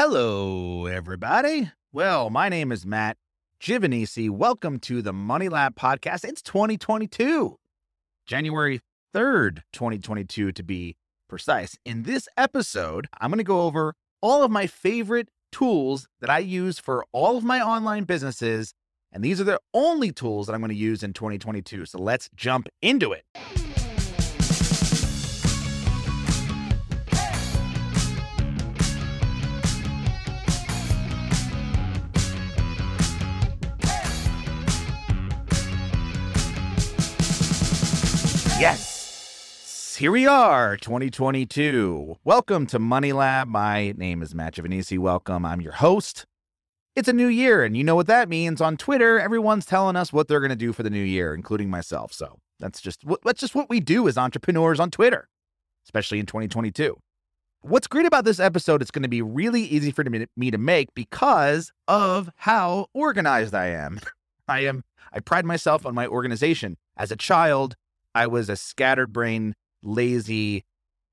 Hello, everybody. Well, my name is Matt Giovanisci. Welcome to the Money Lab podcast. It's 2022, January 3rd, 2022, to be precise. In this episode, I'm going to go over all of my favorite tools that I use for all of my online businesses. And these are the only tools that I'm going to use in 2022. So let's jump into it. Yes. Here we are, 2022. Welcome to Money Lab. My name is Matt Giovanisci. Welcome. I'm your host. It's a new year, and you know what that means. On Twitter, everyone's telling us what they're going to do for the new year, including myself. So that's just what that's just what we do as entrepreneurs on Twitter, especially in 2022. What's great about this episode, it's going to be really easy for me to make because of how organized I am. I am I pride myself on my organization. As a child, I was a scattered brain, lazy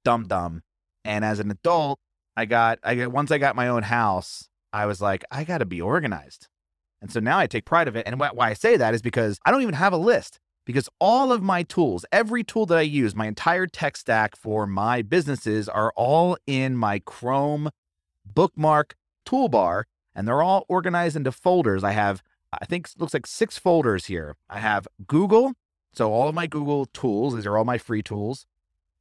dum dum. And as an adult, I got I got once I got my own house, I was like, I got to be organized. And so now I take pride of it. And why I say that is because I don't even have a list because all of my tools, every tool that I use, my entire tech stack for my businesses are all in my Chrome bookmark toolbar and they're all organized into folders. I have I think looks like six folders here. I have Google, so all of my Google tools, these are all my free tools.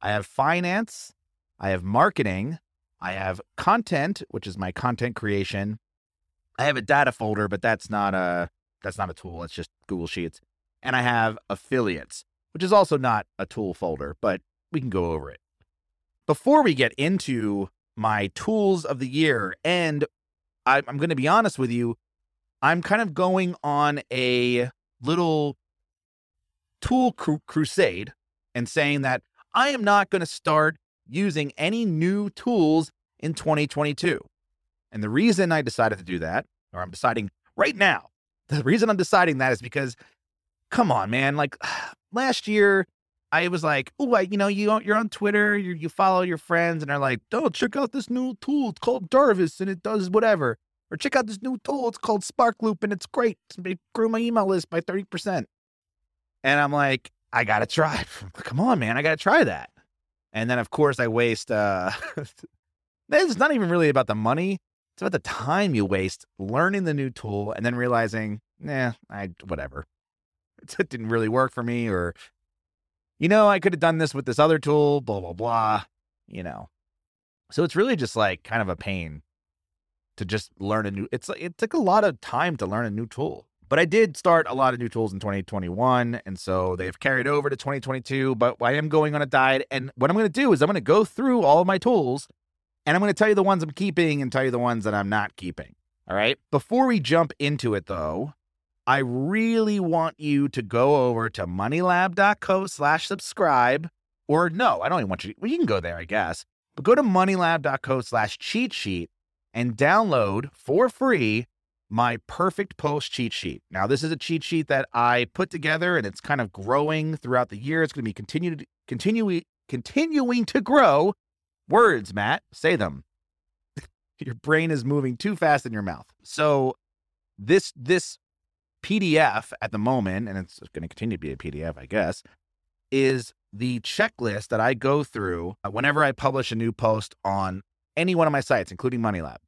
I have finance, I have marketing, I have content, which is my content creation. I have a data folder, but that's not a that's not a tool. It's just Google Sheets. And I have affiliates, which is also not a tool folder, but we can go over it. Before we get into my tools of the year, and I, I'm going to be honest with you, I'm kind of going on a little tool cru- crusade and saying that I am not going to start using any new tools in 2022. And the reason I decided to do that, or I'm deciding right now, the reason I'm deciding that is because, come on, man, like last year, I was like, oh, you know, you you're on Twitter, you you follow your friends, and they're like, oh, check out this new tool. It's called Jarvis, and it does whatever. Or check out this new tool. It's called Sparkloop, and it's great. It grew my email list by thirty percent. And I'm like, I gotta try. Come on, man, I gotta try that. And then of course I waste uh it's not even really about the money. It's about the time you waste learning the new tool and then realizing, nah, I whatever. It didn't really work for me, or you know, I could have done this with this other tool, blah, blah, blah. You know. So it's really just like kind of a pain to just learn a new it's like it took a lot of time to learn a new tool. But I did start a lot of new tools in 2021. And so they've carried over to 2022. But I am going on a diet. And what I'm going to do is I'm going to go through all of my tools and I'm going to tell you the ones I'm keeping and tell you the ones that I'm not keeping. All right. Before we jump into it, though, I really want you to go over to moneylab.co slash subscribe. Or no, I don't even want you. Well, you can go there, I guess. But go to moneylab.co slash cheat sheet and download for free my perfect post cheat sheet. Now, this is a cheat sheet that I put together and it's kind of growing throughout the year. It's going to be continued, continuing, continuing to grow. Words, Matt, say them. your brain is moving too fast in your mouth. So this this PDF at the moment, and it's going to continue to be a PDF, I guess, is the checklist that I go through whenever I publish a new post on any one of my sites, including Money Lab.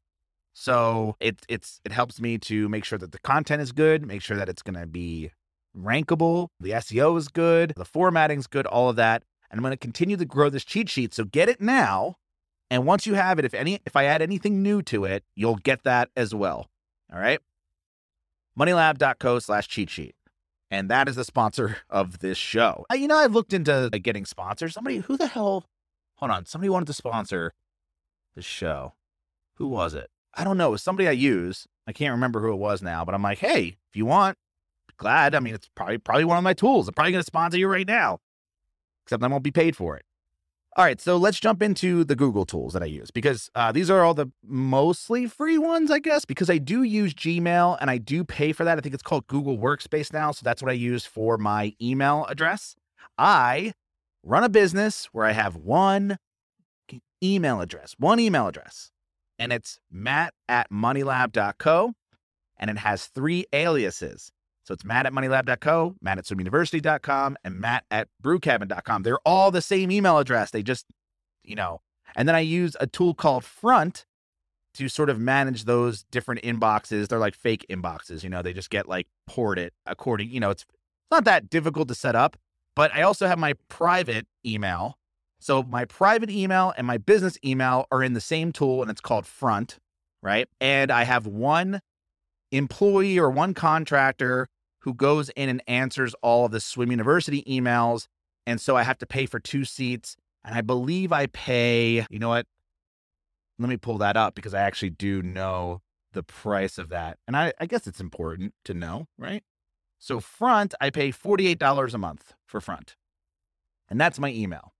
So it it's it helps me to make sure that the content is good, make sure that it's going to be rankable, the SEO is good, the formatting's good, all of that. And I'm going to continue to grow this cheat sheet. So get it now. And once you have it, if any if I add anything new to it, you'll get that as well. All right. Moneylab.co slash cheat sheet. And that is the sponsor of this show. You know, I've looked into getting sponsors. Somebody, who the hell? Hold on. Somebody wanted to sponsor the show. Who was it? I don't know. It was somebody I use. I can't remember who it was now, but I'm like, hey, if you want, glad. I mean, it's probably probably one of my tools. I'm probably going to sponsor you right now, except I won't be paid for it. All right, so let's jump into the Google tools that I use because uh, these are all the mostly free ones, I guess, because I do use Gmail and I do pay for that. I think it's called Google Workspace now. So that's what I use for my email address. I run a business where I have one email address, one email address. And it's matt at moneylab.co. And it has three aliases. So it's matt at moneylab.co, matt at swimuniversity.com, and matt at brewcabin.com. They're all the same email address. They just, you know, and then I use a tool called Front to sort of manage those different inboxes. They're like fake inboxes, you know, they just get like ported according, you know, it's not that difficult to set up. But I also have my private email. So my private email and my business email are in the same tool and it's called Front, right? And I have one employee or one contractor who goes in and answers all of the Swim University emails. And so I have to pay for two seats. And I believe I pay, you know what? Let me pull that up because I actually do know the price of that. And I, I guess it's important to know, right? So, front, I pay $48 a month for front. And that's my email.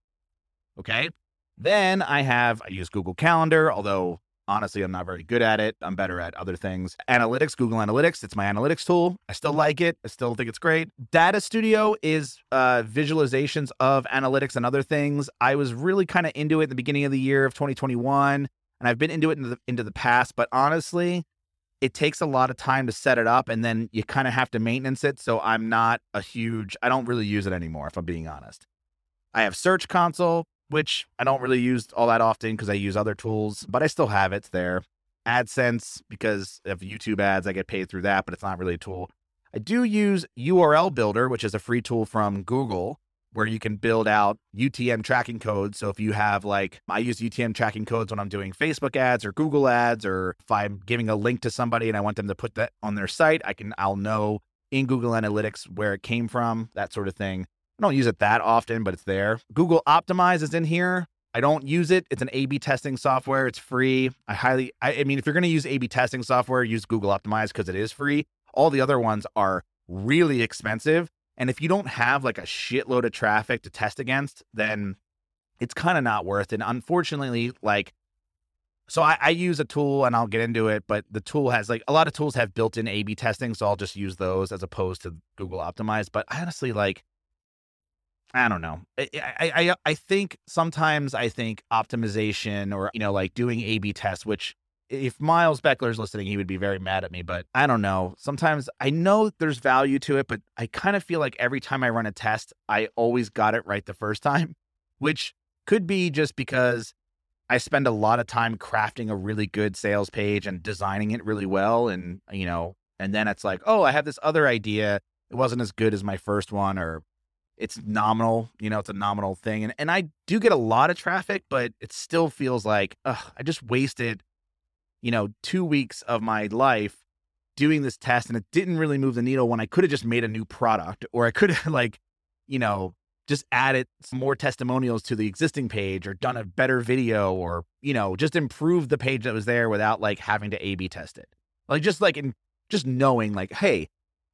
Okay. Then I have, I use Google Calendar, although Honestly, I'm not very good at it. I'm better at other things. Analytics, Google Analytics, it's my analytics tool. I still like it. I still think it's great. Data Studio is uh, visualizations of analytics and other things. I was really kind of into it at the beginning of the year of 2021, and I've been into it into the, into the past. But honestly, it takes a lot of time to set it up, and then you kind of have to maintenance it. So I'm not a huge. I don't really use it anymore, if I'm being honest. I have Search Console which I don't really use all that often because I use other tools, but I still have it there. AdSense, because of YouTube ads, I get paid through that, but it's not really a tool. I do use URL Builder, which is a free tool from Google where you can build out UTM tracking codes. So if you have like, I use UTM tracking codes when I'm doing Facebook ads or Google ads, or if I'm giving a link to somebody and I want them to put that on their site, I can, I'll know in Google Analytics where it came from, that sort of thing. I don't use it that often, but it's there. Google Optimize is in here. I don't use it. It's an A B testing software. It's free. I highly, I, I mean, if you're going to use A B testing software, use Google Optimize because it is free. All the other ones are really expensive. And if you don't have like a shitload of traffic to test against, then it's kind of not worth it. And unfortunately, like, so I, I, use a tool and I'll get into it, but the tool has like a lot of tools have built in A B testing. So I'll just use those as opposed to Google Optimize. But honestly, like, I don't know. I, I I think sometimes I think optimization or you know like doing A/B tests, which if Miles Beckler's listening, he would be very mad at me. But I don't know. Sometimes I know there's value to it, but I kind of feel like every time I run a test, I always got it right the first time, which could be just because I spend a lot of time crafting a really good sales page and designing it really well, and you know, and then it's like, oh, I have this other idea. It wasn't as good as my first one, or it's nominal, you know, it's a nominal thing. And and I do get a lot of traffic, but it still feels like ugh, I just wasted, you know, two weeks of my life doing this test and it didn't really move the needle when I could have just made a new product or I could have like, you know, just added some more testimonials to the existing page or done a better video or, you know, just improved the page that was there without like having to A B test it. Like just like in just knowing like, hey,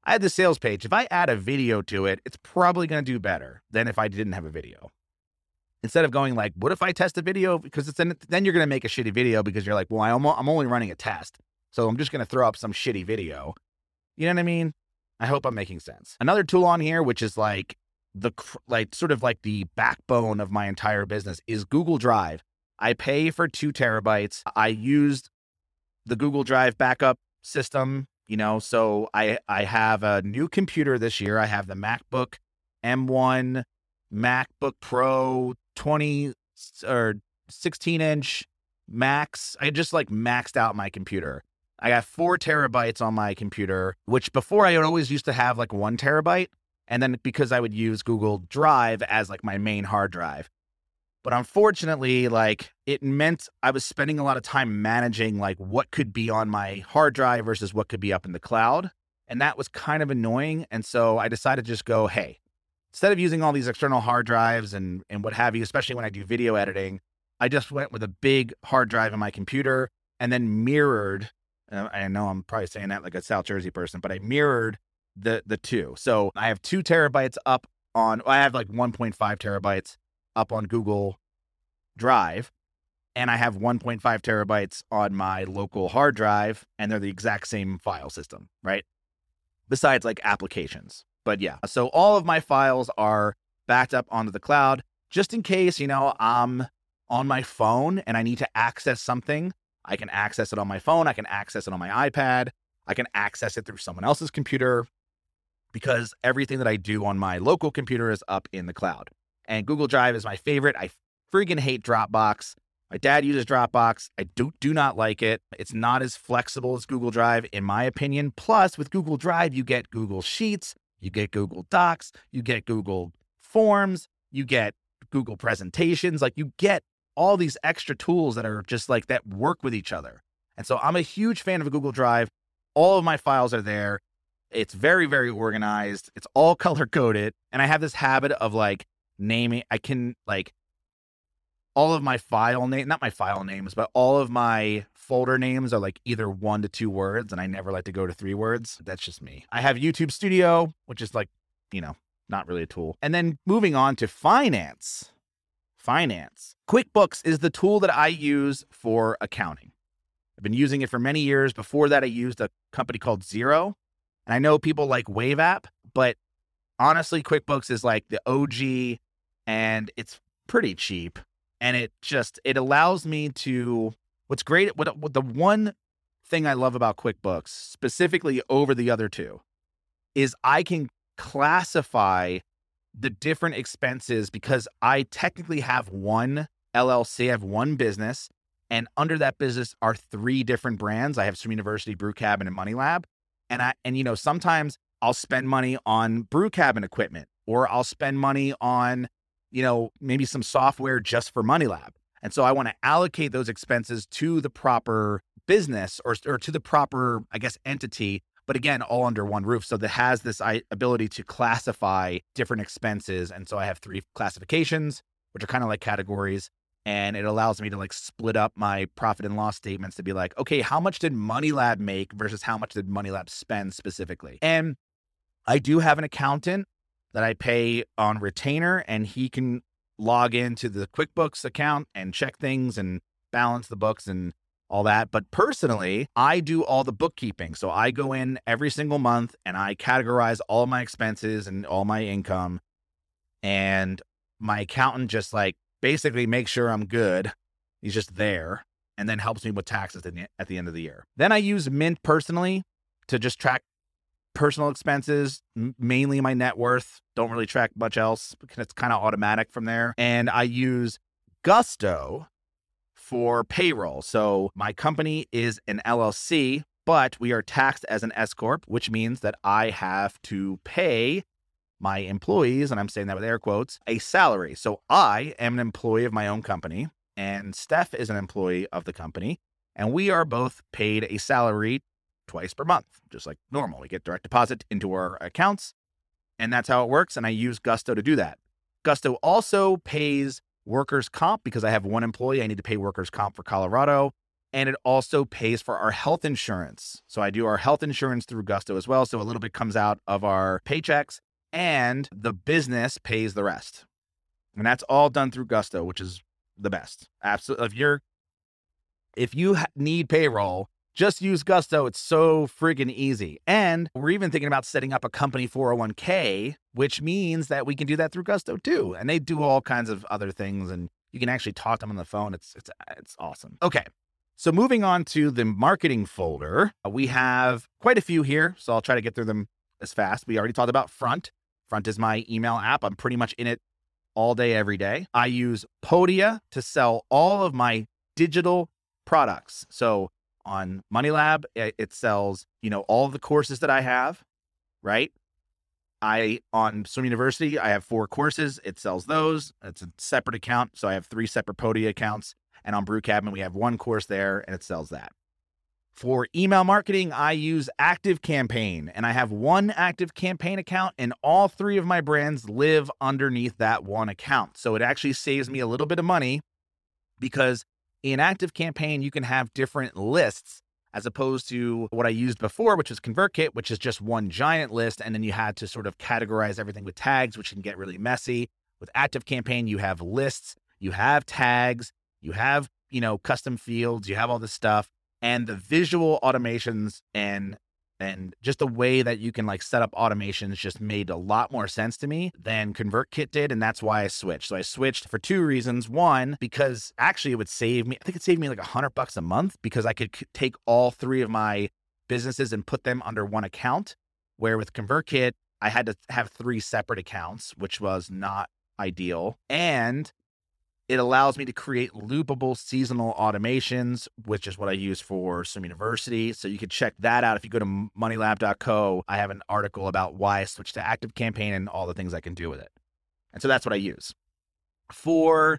I had the sales page. If I add a video to it, it's probably going to do better than if I didn't have a video. Instead of going like, what if I test a video? Because it's then, then you're going to make a shitty video because you're like, well, I'm, I'm only running a test. So I'm just going to throw up some shitty video. You know what I mean? I hope I'm making sense. Another tool on here, which is like the, like sort of like the backbone of my entire business is Google Drive. I pay for two terabytes. I used the Google Drive backup system you know so i i have a new computer this year. I have the macbook m1 macbook pro 20 or 16 inch max i just like maxed out my computer. I got four terabytes on my computer which before i always used to have like one terabyte and then because i would use google drive as like my main hard drive but unfortunately, like it meant I was spending a lot of time managing like what could be on my hard drive versus what could be up in the cloud. And that was kind of annoying. And so I decided to just go, hey, instead of using all these external hard drives and and what have you, especially when I do video editing, I just went with a big hard drive in my computer and then mirrored. I know I'm probably saying that like a South Jersey person, but I mirrored the the two. So I have two terabytes up on. I have like 1.5 terabytes up on Google Drive, and I have 1.5 terabytes on my local hard drive, and they're the exact same file system, right? Besides like applications. But yeah, so all of my files are backed up onto the cloud just in case, you know, I'm on my phone and I need to access something. I can access it on my phone. I can access it on my iPad. I can access it through someone else's computer because everything that I do on my local computer is up in the cloud. And Google Drive is my favorite. I freaking hate Dropbox. My dad uses Dropbox. I do, do not like it. It's not as flexible as Google Drive, in my opinion. Plus, with Google Drive, you get Google Sheets, you get Google Docs, you get Google Forms, you get Google presentations. Like, you get all these extra tools that are just like that work with each other. And so I'm a huge fan of Google Drive. All of my files are there. It's very, very organized. It's all color coded. And I have this habit of like naming, I can like all of my file name, not my file names, but all of my folder names are like either one to two words, and I never like to go to three words. That's just me. I have YouTube Studio, which is like, you know, not really a tool. And then moving on to finance. Finance. QuickBooks is the tool that I use for accounting. I've been using it for many years. Before that, I used a company called Xero And I know people like Wave App, but honestly, QuickBooks is like the OG and it's pretty cheap and it just it allows me to what's great what, what the one thing i love about quickbooks specifically over the other two is i can classify the different expenses because i technically have one llc i have one business and under that business are three different brands. I have swim university brew cabin and money lab and i and you know sometimes i'll spend money on brew cabin equipment or i'll spend money on you know, maybe some software just for Money Lab. And so I want to allocate those expenses to the proper business or, or to the proper, I guess, entity, but again, all under one roof. So that has this ability to classify different expenses. And so I have three classifications, which are kind of like categories. And it allows me to like split up my profit and loss statements to be like, okay, how much did Money Lab make versus how much did Money Lab spend specifically? And I do have an accountant that I pay on retainer, and he can log into the QuickBooks account and check things and balance the books and all that. But personally, I do all the bookkeeping. So I go in every single month and I categorize all my expenses and all my income. And my accountant just like basically makes sure I'm good. He's just there and then helps me with taxes at the end of the year. Then I use Mint personally to just track personal expenses, mainly my net worth. Don't really track much else because it's kind of automatic from there. And I use Gusto for payroll. So my company is an LLC, but we are taxed as an S corp, which means that I have to pay my employees, and I'm saying that with air quotes, a salary. So I am an employee of my own company, and Steph is an employee of the company, and we are both paid a salary twice per month, just like normal. We get direct deposit into our accounts, and that's how it works. And I use Gusto to do that. Gusto also pays workers' comp because I have one employee. I need to pay workers' comp for Colorado. And it also pays for our health insurance. So I do our health insurance through Gusto as well. So a little bit comes out of our paychecks, and the business pays the rest. And that's all done through Gusto, which is the best. Absolutely. If you're if you need payroll, just use Gusto. It's so friggin' easy. And we're even thinking about setting up a company 401k, which means that we can do that through Gusto too. And they do all kinds of other things and you can actually talk to them on the phone. It's it's it's awesome. Okay. So moving on to the marketing folder, uh, we have quite a few here, so I'll try to get through them as fast. We already talked about Front. Front is my email app. I'm pretty much in it all day every day. I use Podia to sell all of my digital products. So on Money Lab, it sells, you know, all the courses that I have, right? I on Swim University, I have four courses. It sells those. It's a separate account. So I have three separate Podia accounts. And on Brew Cabin, we have one course there and it sells that. For email marketing, I use Active Campaign and I have one Active Campaign account, and all three of my brands live underneath that one account. So it actually saves me a little bit of money because in Active Campaign, you can have different lists as opposed to what I used before, which was ConvertKit, which is just one giant list. And then you had to sort of categorize everything with tags, which can get really messy. With Active Campaign, you have lists, you have tags, you have, you know, custom fields, you have all this stuff. And the visual automations and and just the way that you can like set up automations just made a lot more sense to me than ConvertKit did. And that's why I switched. So I switched for two reasons. One, because actually it would save me, I think it saved me like a hundred bucks a month because I could take all three of my businesses and put them under one account. Where with ConvertKit, I had to have three separate accounts, which was not ideal. And it allows me to create loopable seasonal automations, which is what I use for Swim University. So you can check that out if you go to moneylab.co. I have an article about why I switched to Active Campaign and all the things I can do with it. And so that's what I use. For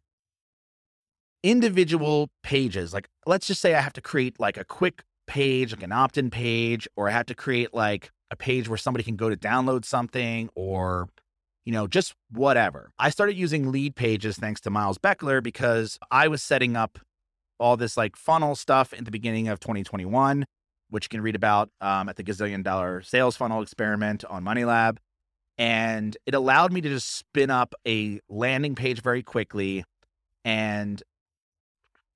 individual pages, like let's just say I have to create like a quick page, like an opt in page, or I have to create like a page where somebody can go to download something or you know, just whatever. I started using Leadpages thanks to Miles Beckler because I was setting up all this like funnel stuff in the beginning of 2021, which you can read about um, at the gazillion dollar sales funnel experiment on MoneyLab. And it allowed me to just spin up a landing page very quickly and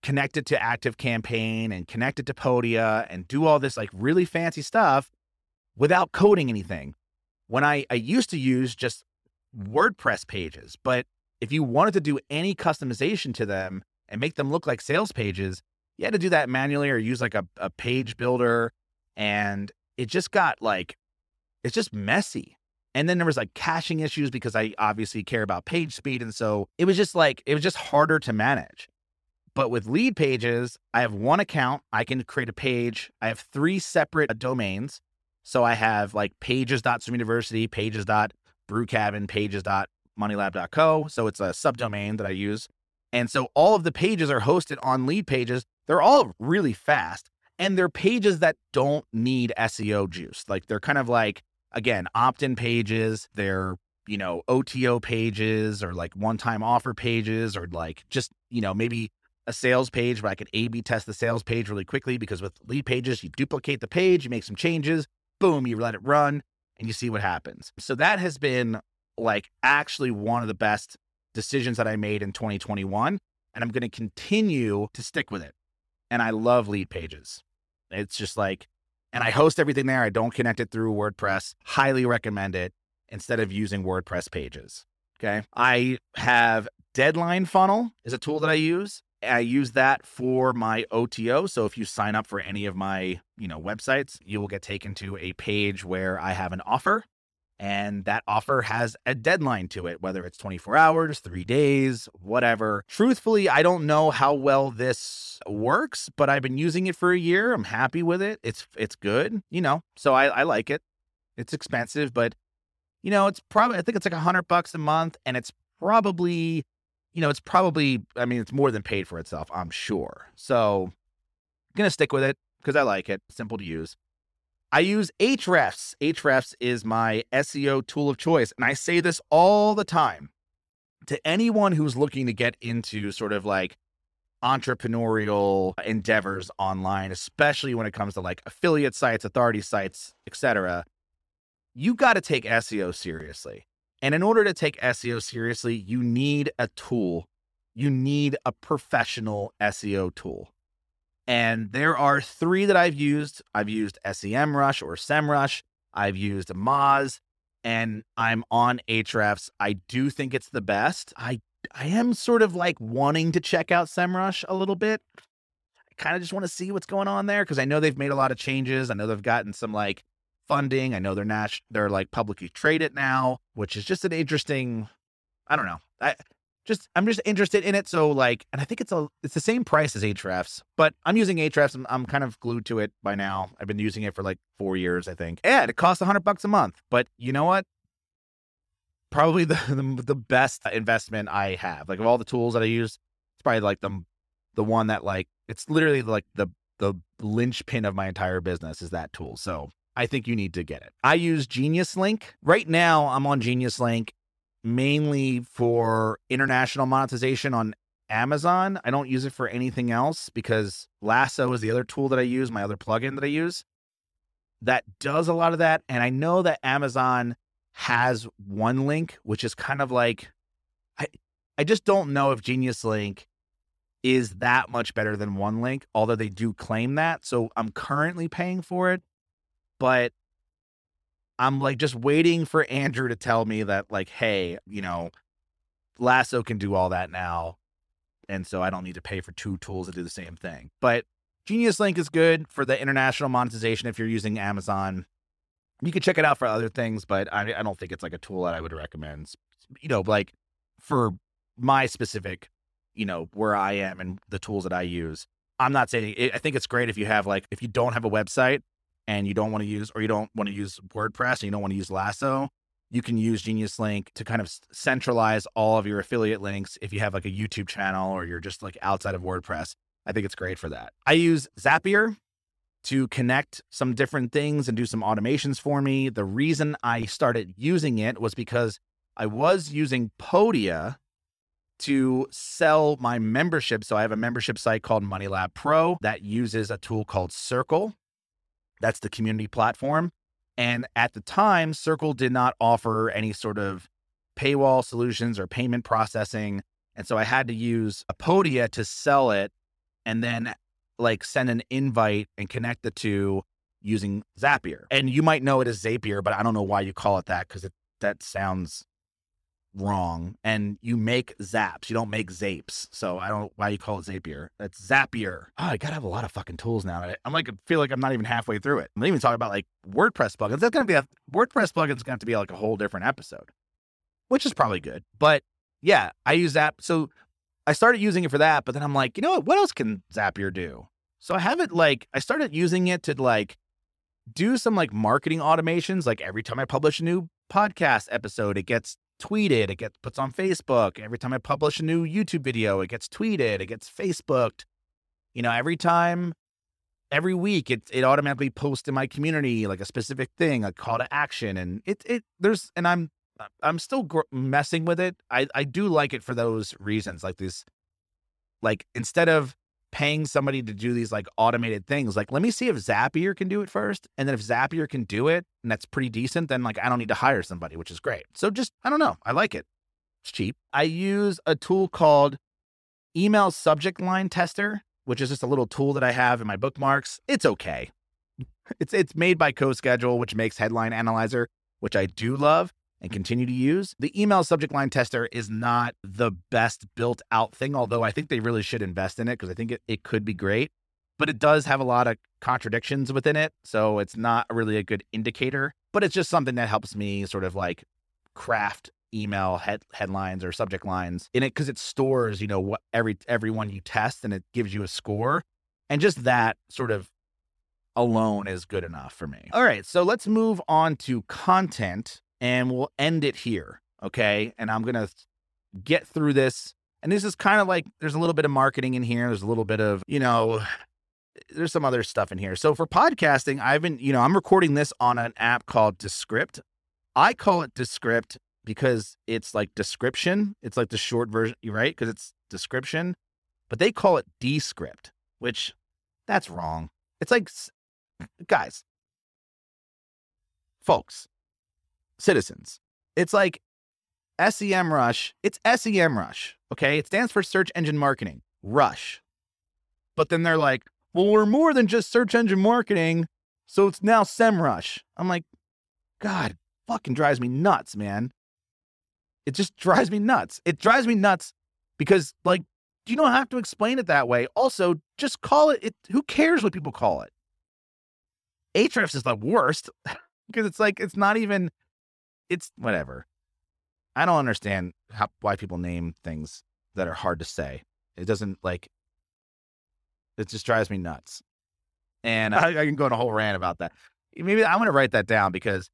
connect it to Active Campaign and connect it to Podia and do all this like really fancy stuff without coding anything. When I, I used to use just WordPress pages. But if you wanted to do any customization to them and make them look like sales pages, you had to do that manually or use like a, a page builder. And it just got like, it's just messy. And then there was like caching issues because I obviously care about page speed. And so it was just like, it was just harder to manage. But with Leadpages, I have one account. I can create a page. I have three separate domains. So I have like pages.swimuniversity, pages brewcabin pages.moneylab.co. So it's a subdomain that I use. And so all of the pages are hosted on Leadpages. They're all really fast and they're pages that don't need SEO juice. Like they're kind of like, again, opt in pages. They're, you know, OTO pages or like one time offer pages or like just, you know, maybe a sales page where I could A B test the sales page really quickly because with Leadpages, you duplicate the page, you make some changes, boom, you let it run and you see what happens. So that has been like actually one of the best decisions that I made in 2021. And I'm going to continue to stick with it. And I love Leadpages. It's just like, and I host everything there. I don't connect it through WordPress. Highly recommend it instead of using WordPress pages. Okay. I have Deadline Funnel is a tool that I use. I use that for my OTO. So if you sign up for any of my, you know, websites, you will get taken to a page where I have an offer and that offer has a deadline to it, whether it's 24 hours, 3 days, whatever. Truthfully, I don't know how well this works, but I've been using it for a year. I'm happy with it. It's it's good, you know. So I, I like it. It's expensive, but you know, it's probably I think it's like a hundred bucks a month, and it's probably you know, it's probably, I mean, it's more than paid for itself, I'm sure. So I'm going to stick with it because I like it. Simple to use. I use Ahrefs. Ahrefs is my SEO tool of choice. And I say this all the time to anyone who's looking to get into sort of like entrepreneurial endeavors online, especially when it comes to like affiliate sites, authority sites, etc. You got to take SEO seriously. And in order to take SEO seriously, you need a tool. You need a professional SEO tool. And there are three that I've used. I've used SEMrush or SEMrush. I've used Moz and I'm on Ahrefs. I do think it's the best. I I am sort of like wanting to check out SEMrush a little bit. I kind of just want to see what's going on there because I know they've made a lot of changes. I know they've gotten some like funding. I know they're not they're like publicly traded now, which is just an interesting. I don't know. I just I'm just interested in it. So like, and I think it's a it's the same price as Ahrefs, but I'm using Ahrefs. I'm, I'm kind of glued to it by now. I've been using it for like four years, I think. Yeah, it costs hundred bucks a month, but you know what? Probably the, the the best investment I have. Like of all the tools that I use, it's probably like the the one that like it's literally like the the linchpin of my entire business is that tool. So I think you need to get it. I use Genius Link. Right now, I'm on Genius Link mainly for international monetization on Amazon. I don't use it for anything else because Lasso is the other tool that I use, my other plugin that I use that does a lot of that. And I know that Amazon has OneLink, which is kind of like I I just don't know if Genius Link is that much better than OneLink, although they do claim that. So I'm currently paying for it but I'm like just waiting for Andrew to tell me that, like, hey, you know, Lasso can do all that now. And so I don't need to pay for two tools to do the same thing. But Genius Link is good for the international monetization if you're using Amazon. You can check it out for other things, but I, I don't think it's like a tool that I would recommend. You know, like for my specific, you know, where I am and the tools that I use. I'm not saying I think it's great if you have like if you don't have a website and you don't want to use or you don't want to use WordPress and you don't want to use Lasso, you can use Genius Link to kind of centralize all of your affiliate links if you have like a YouTube channel or you're just like outside of WordPress. I think it's great for that. I use Zapier to connect some different things and do some automations for me. The reason I started using it was because I was using Podia to sell my membership. So I have a membership site called MoneyLab Pro that uses a tool called Circle. That's the community platform. And at the time, Circle did not offer any sort of paywall solutions or payment processing. And so I had to use Apodia to sell it and then like send an invite and connect the two using Zapier. And you might know it as Zapier, but I don't know why you call it that because that sounds wrong. And you make zaps, you don't make zapes. So I don't why you call it Zapier. That's Zapier. Oh, I gotta have a lot of fucking tools now. I'm like, I feel like I'm not even halfway through it. I'm even talking about like WordPress plugins. That's gonna be a WordPress plugins gonna have to be like a whole different episode, which is probably good. But yeah, I use that. So I started using it for that, but then I'm like, you know what? What else can Zapier do? So I have it like I started using it to like do some like marketing automations. Like every time I publish a new podcast episode, it gets tweeted, it gets puts on Facebook. Every time I publish a new YouTube video, it gets tweeted, it gets Facebooked. You know, every time, every week, it it automatically posts in my community like a specific thing, a call to action, and it it there's and I'm I'm still gr- messing with it. I I do like it for those reasons, like this, like instead of paying somebody to do these like automated things. Like, let me see if Zapier can do it first. And then if Zapier can do it and that's pretty decent, then like I don't need to hire somebody, which is great. So just, I don't know. I like it. It's cheap. I use a tool called Email Subject Line Tester, which is just a little tool that I have in my bookmarks. It's okay. It's it's made by CoSchedule, which makes Headline Analyzer, which I do love and continue to use. The email subject line tester is not the best built out thing, although I think they really should invest in it because I think it, it could be great. But it does have a lot of contradictions within it. So it's not really a good indicator, but it's just something that helps me sort of like craft email head, headlines or subject lines in it because it stores, you know, what every everyone you test and it gives you a score. And just that sort of alone is good enough for me. All right, so let's move on to content and we'll end it here. Okay. And I'm going to get through this. And this is kind of like there's a little bit of marketing in here. There's a little bit of, you know, there's some other stuff in here. So for podcasting, I've been, you know, I'm recording this on an app called Descript. I call it Descript because it's like description. It's like the short version, right? Because it's description. But they call it Descript, which that's wrong. It's like, guys, folks, citizens. It's like SEM Rush. It's SEM Rush. Okay. It stands for search engine marketing, Rush. But then they're like, well, we're more than just search engine marketing. So it's now SEMrush. I'm like, God, fucking drives me nuts, man. It just drives me nuts. It drives me nuts because, like, you don't have to explain it that way. Also, just call it, it who cares what people call it? Ahrefs is the worst because it's like, it's not even, it's whatever. I don't understand how why people name things that are hard to say. It doesn't like it just drives me nuts. And I, I can go on a whole rant about that. Maybe I'm gonna write that down because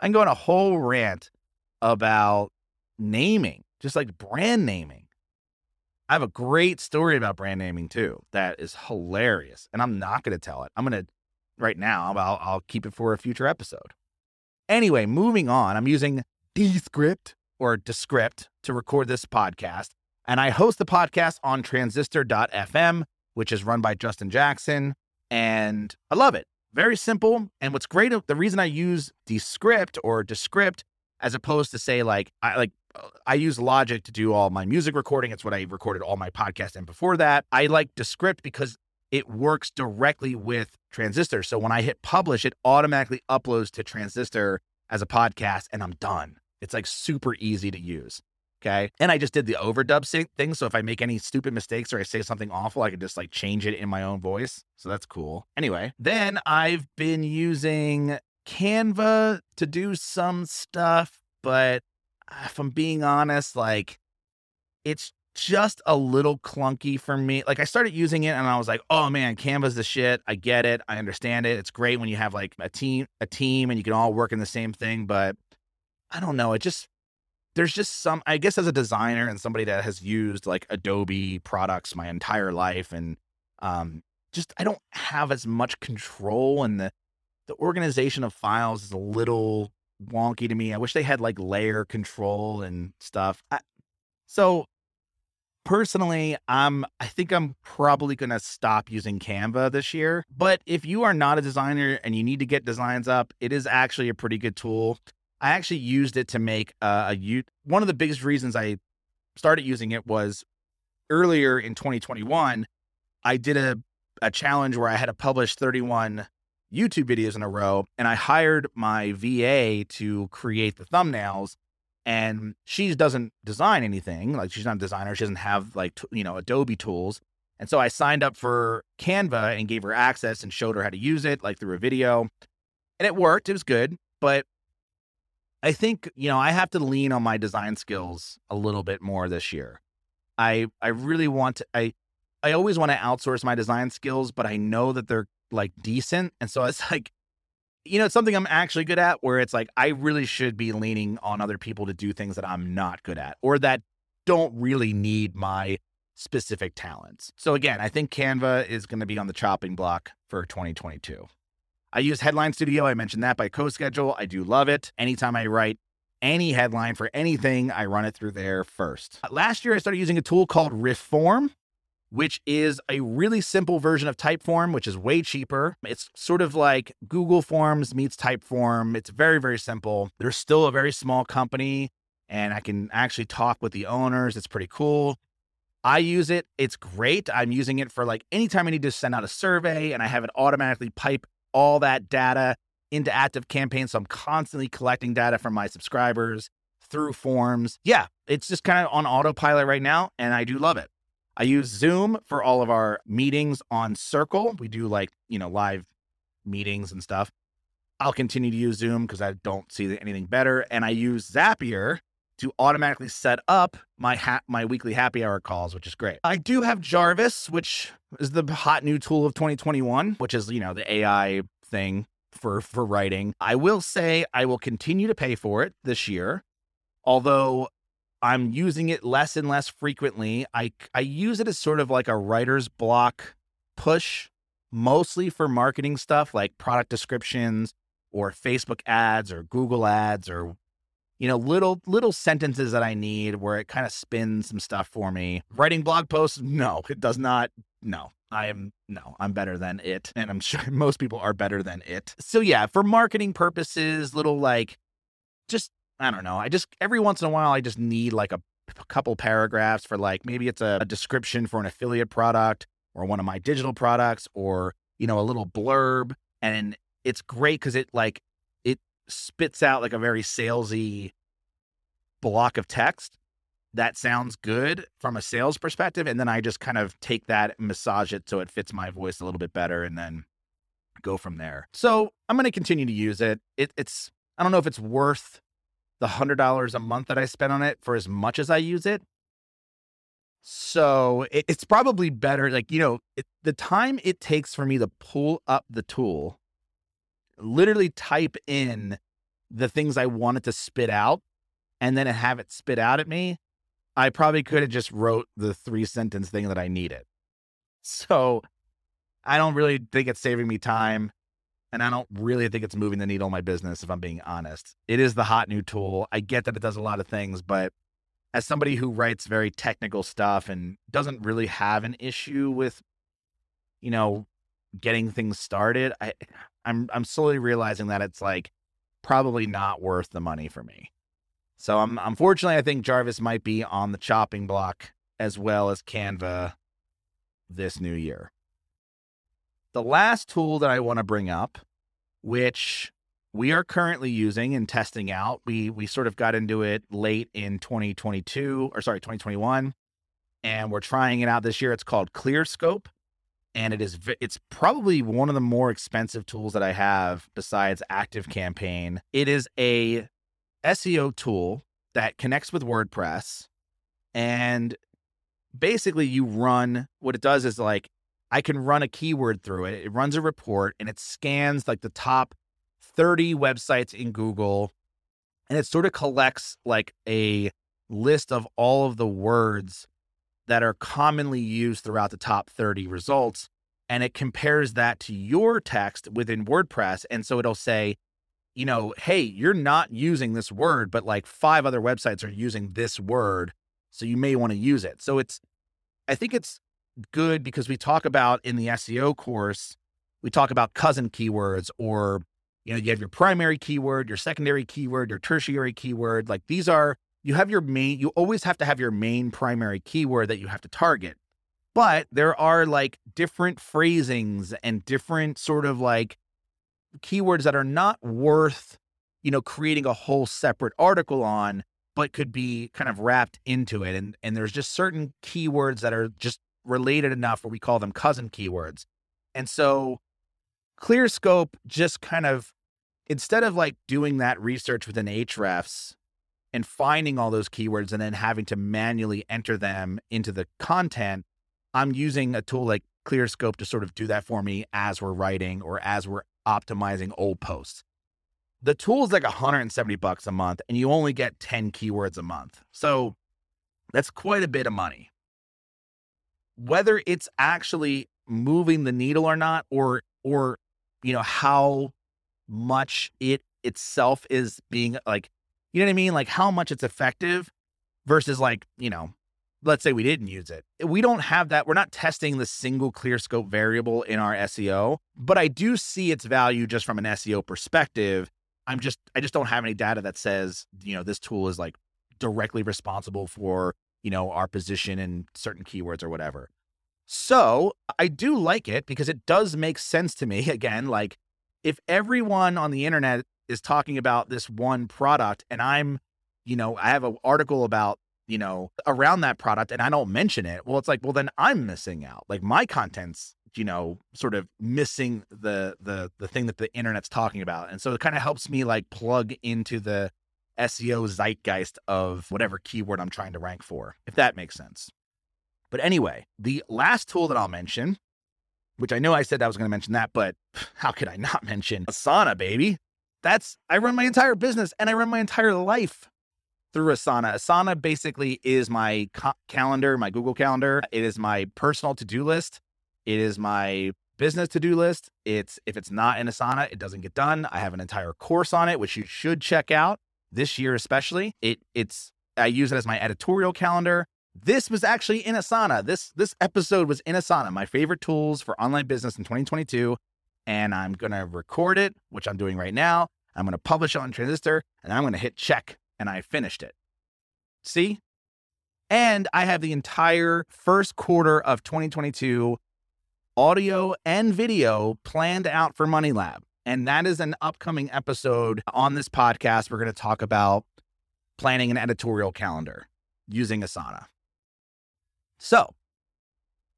I can go on a whole rant about naming, just like brand naming. I have a great story about brand naming too that is hilarious, and I'm not going to tell it. I'm going to right now. I'll, I'll keep it for a future episode. Anyway, moving on, I'm using Descript or Descript to record this podcast. And I host the podcast on transistor.fm, which is run by Justin Jackson. And I love it. Very simple. And what's great, the reason I use Descript or Descript as opposed to say like I like I use Logic to do all my music recording. It's what I recorded all my podcasts and before that. I like Descript because it works directly with Transistor. So when I hit publish, it automatically uploads to Transistor as a podcast and I'm done. It's like super easy to use. Okay. And I just did the overdub thing. So if I make any stupid mistakes or I say something awful, I can just like change it in my own voice. So that's cool. Anyway, then I've been using Canva to do some stuff, but if I'm being honest, like it's just a little clunky for me. Like I started using it and I was like, "Oh man, Canva's the shit. I get it. I understand it. It's great when you have like a team a team and you can all work in the same thing, but I don't know, it just there's just some I guess as a designer and somebody that has used like Adobe products my entire life and um just I don't have as much control and the the organization of files is a little wonky to me. I wish they had like layer control and stuff. I, so personally, I'm I think I'm probably going to stop using Canva this year. But if you are not a designer and you need to get designs up, it is actually a pretty good tool. I actually used it to make uh, a one of the biggest reasons I started using it was earlier in 2021, I did a a challenge where I had to publish 31 YouTube videos in a row and I hired my VA to create the thumbnails and she doesn't design anything like she's not a designer she doesn't have like t- you know adobe tools and so i signed up for canva and gave her access and showed her how to use it like through a video and it worked it was good but i think you know i have to lean on my design skills a little bit more this year. I i really want to i i always want to outsource my design skills but i know that they're like decent and so it's like you know, it's something I'm actually good at where it's like I really should be leaning on other people to do things that I'm not good at or that don't really need my specific talents. So again, I think Canva is going to be on the chopping block for 2022. I use Headline Studio. I mentioned that by CoSchedule. I do love it. Anytime I write any headline for anything, I run it through there first. Last year, I started using a tool called Reform which is a really simple version of Typeform, which is way cheaper. It's sort of like Google Forms meets Typeform. It's very, very simple. They're still a very small company, and I can actually talk with the owners. It's pretty cool. I use it. It's great. I'm using it for like anytime I need to send out a survey and I have it automatically pipe all that data into Active Campaign. So I'm constantly collecting data from my subscribers through forms. Yeah, it's just kind of on autopilot right now, and I do love it. I use Zoom for all of our meetings on Circle. We do like, you know, live meetings and stuff. I'll continue to use Zoom because I don't see anything better. And I use Zapier to automatically set up my ha- my weekly happy hour calls, which is great. I do have Jarvis, which is the hot new tool of 2021, which is, you know, the AI thing for for writing. I will say I will continue to pay for it this year. Although I'm using it less and less frequently. I I use it as sort of like a writer's block push, mostly for marketing stuff like product descriptions or Facebook ads or Google ads or you know little little sentences that I need where it kind of spins some stuff for me. Writing blog posts, no, it does not. No, I am no, I'm better than it, and I'm sure most people are better than it. So yeah, for marketing purposes, little like just I don't know. I just every once in a while I just need like a, a couple paragraphs for like maybe it's a, a description for an affiliate product or one of my digital products or you know a little blurb and it's great cuz it like it spits out like a very salesy block of text that sounds good from a sales perspective and then I just kind of take that massage it so it fits my voice a little bit better and then go from there. So, I'm going to continue to use it. it it's I don't know if it's worth the hundred dollars a month that I spend on it for as much as I use it. So it, it's probably better, like, you know, it, the time it takes for me to pull up the tool, literally type in the things I wanted to spit out and then have it spit out at me. I probably could have just wrote the three sentence thing that I needed. So I don't really think it's saving me time and I don't really think it's moving the needle in my business, if I'm being honest. It is the hot new tool. I get that it does a lot of things, but as somebody who writes very technical stuff and doesn't really have an issue with, you know, getting things started, I, I'm I'm slowly realizing that it's like probably not worth the money for me. So I'm unfortunately I think Jarvis might be on the chopping block as well as Canva this new year. The last tool that I want to bring up, which we are currently using and testing out. We we sort of got into it late in 2022 or sorry 2021, and we're trying it out this year. It's called ClearScope, and it is it's probably one of the more expensive tools that I have besides Active Campaign. It is a SEO tool that connects with WordPress, and basically you run what it does is like I can run a keyword through it. It runs a report and it scans like the top 30 websites in Google and it sort of collects like a list of all of the words that are commonly used throughout the top 30 results and it compares that to your text within WordPress and so it'll say you know hey you're not using this word but like five other websites are using this word so you may want to use it so it's i think it's good because we talk about in the SEO course we talk about cousin keywords or you know, you have your primary keyword, your secondary keyword, your tertiary keyword. Like these are, you have your main, you always have to have your main primary keyword that you have to target. But there are like different phrasings and different sort of like keywords that are not worth, you know, creating a whole separate article on, but could be kind of wrapped into it. And and there's just certain keywords that are just related enough where we call them cousin keywords. And so ClearScope just kind of instead of like doing that research within Ahrefs and finding all those keywords and then having to manually enter them into the content, I'm using a tool like ClearScope to sort of do that for me as we're writing or as we're optimizing old posts. The tool is like 170 bucks a month and you only get 10 keywords a month. So that's quite a bit of money. Whether it's actually moving the needle or not or or you know, how much it itself is being like, you know what I mean? Like how much it's effective versus like, you know, let's say we didn't use it. We don't have that. We're not testing the single ClearScope variable in our SEO, but I do see its value just from an SEO perspective. I'm just, I just don't have any data that says, you know, this tool is like directly responsible for, you know, our position in certain keywords or whatever. So I do like it because it does make sense to me. Again, like if everyone on the internet is talking about this one product and I'm, you know, I have an article about, you know, around that product and I don't mention it, well, it's like, well, then I'm missing out. Like my content's, you know, sort of missing the the the thing that the internet's talking about. And so it kind of helps me like plug into the SEO zeitgeist of whatever keyword I'm trying to rank for, if that makes sense. But anyway, the last tool that I'll mention, which I know I said I was going to mention that, but how could I not mention Asana, baby? That's, I run my entire business and I run my entire life through Asana. Asana basically is my ca- calendar, my Google Calendar. It is my personal to do list. It is my business to do list. It's if it's not in Asana, it doesn't get done. I have an entire course on it, which you should check out this year, especially. It it's I use it as my editorial calendar. This was actually in Asana. This this episode was in Asana, my favorite tools for online business in 2022. And I'm gonna record it, which I'm doing right now. I'm gonna publish it on Transistor, and I'm gonna hit check, and I finished it. See? And I have the entire first quarter of 2022 audio and video planned out for Money Lab. And that is an upcoming episode on this podcast. We're going to talk about planning an editorial calendar using Asana. So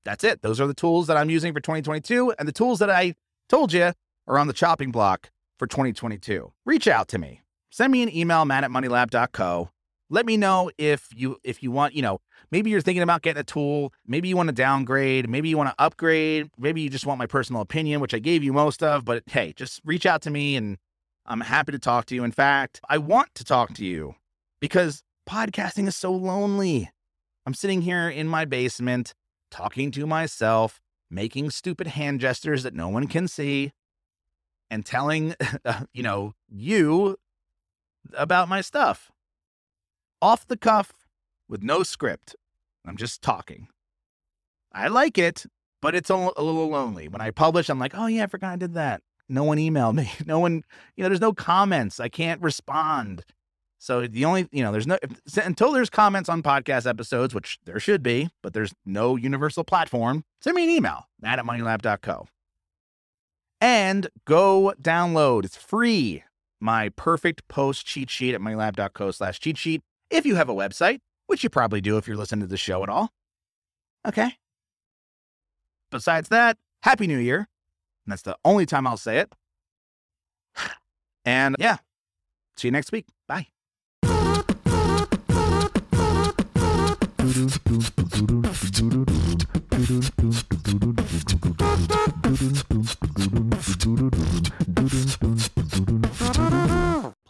that's it. Those are the tools that I'm using for 2022. And the tools that I told you are on the chopping block for 2022. Reach out to me. Send me an email, matt at moneylab.co. Let me know if you if you want, you know, maybe you're thinking about getting a tool, maybe you want to downgrade, maybe you want to upgrade, maybe you just want my personal opinion, which I gave you most of, but hey, just reach out to me and I'm happy to talk to you. In fact, I want to talk to you because podcasting is so lonely. I'm sitting here in my basement talking to myself, making stupid hand gestures that no one can see, and telling, you know, you about my stuff. Off the cuff with no script. I'm just talking. I like it, but it's a, little lonely. When I publish, I'm like, oh, yeah, I forgot I did that. No one emailed me. No one, you know, there's no comments. I can't respond. So the only, you know, there's no, until there's comments on podcast episodes, which there should be, but there's no universal platform, send me an email, matt at moneylab.co. And go download, it's free. my perfect post cheat sheet at moneylab.co slash cheat sheet if you have a website, which you probably do if you're listening to the show at all. Okay. Besides that, Happy New Year. And that's the only time I'll say it. And yeah, see you next week. Bye.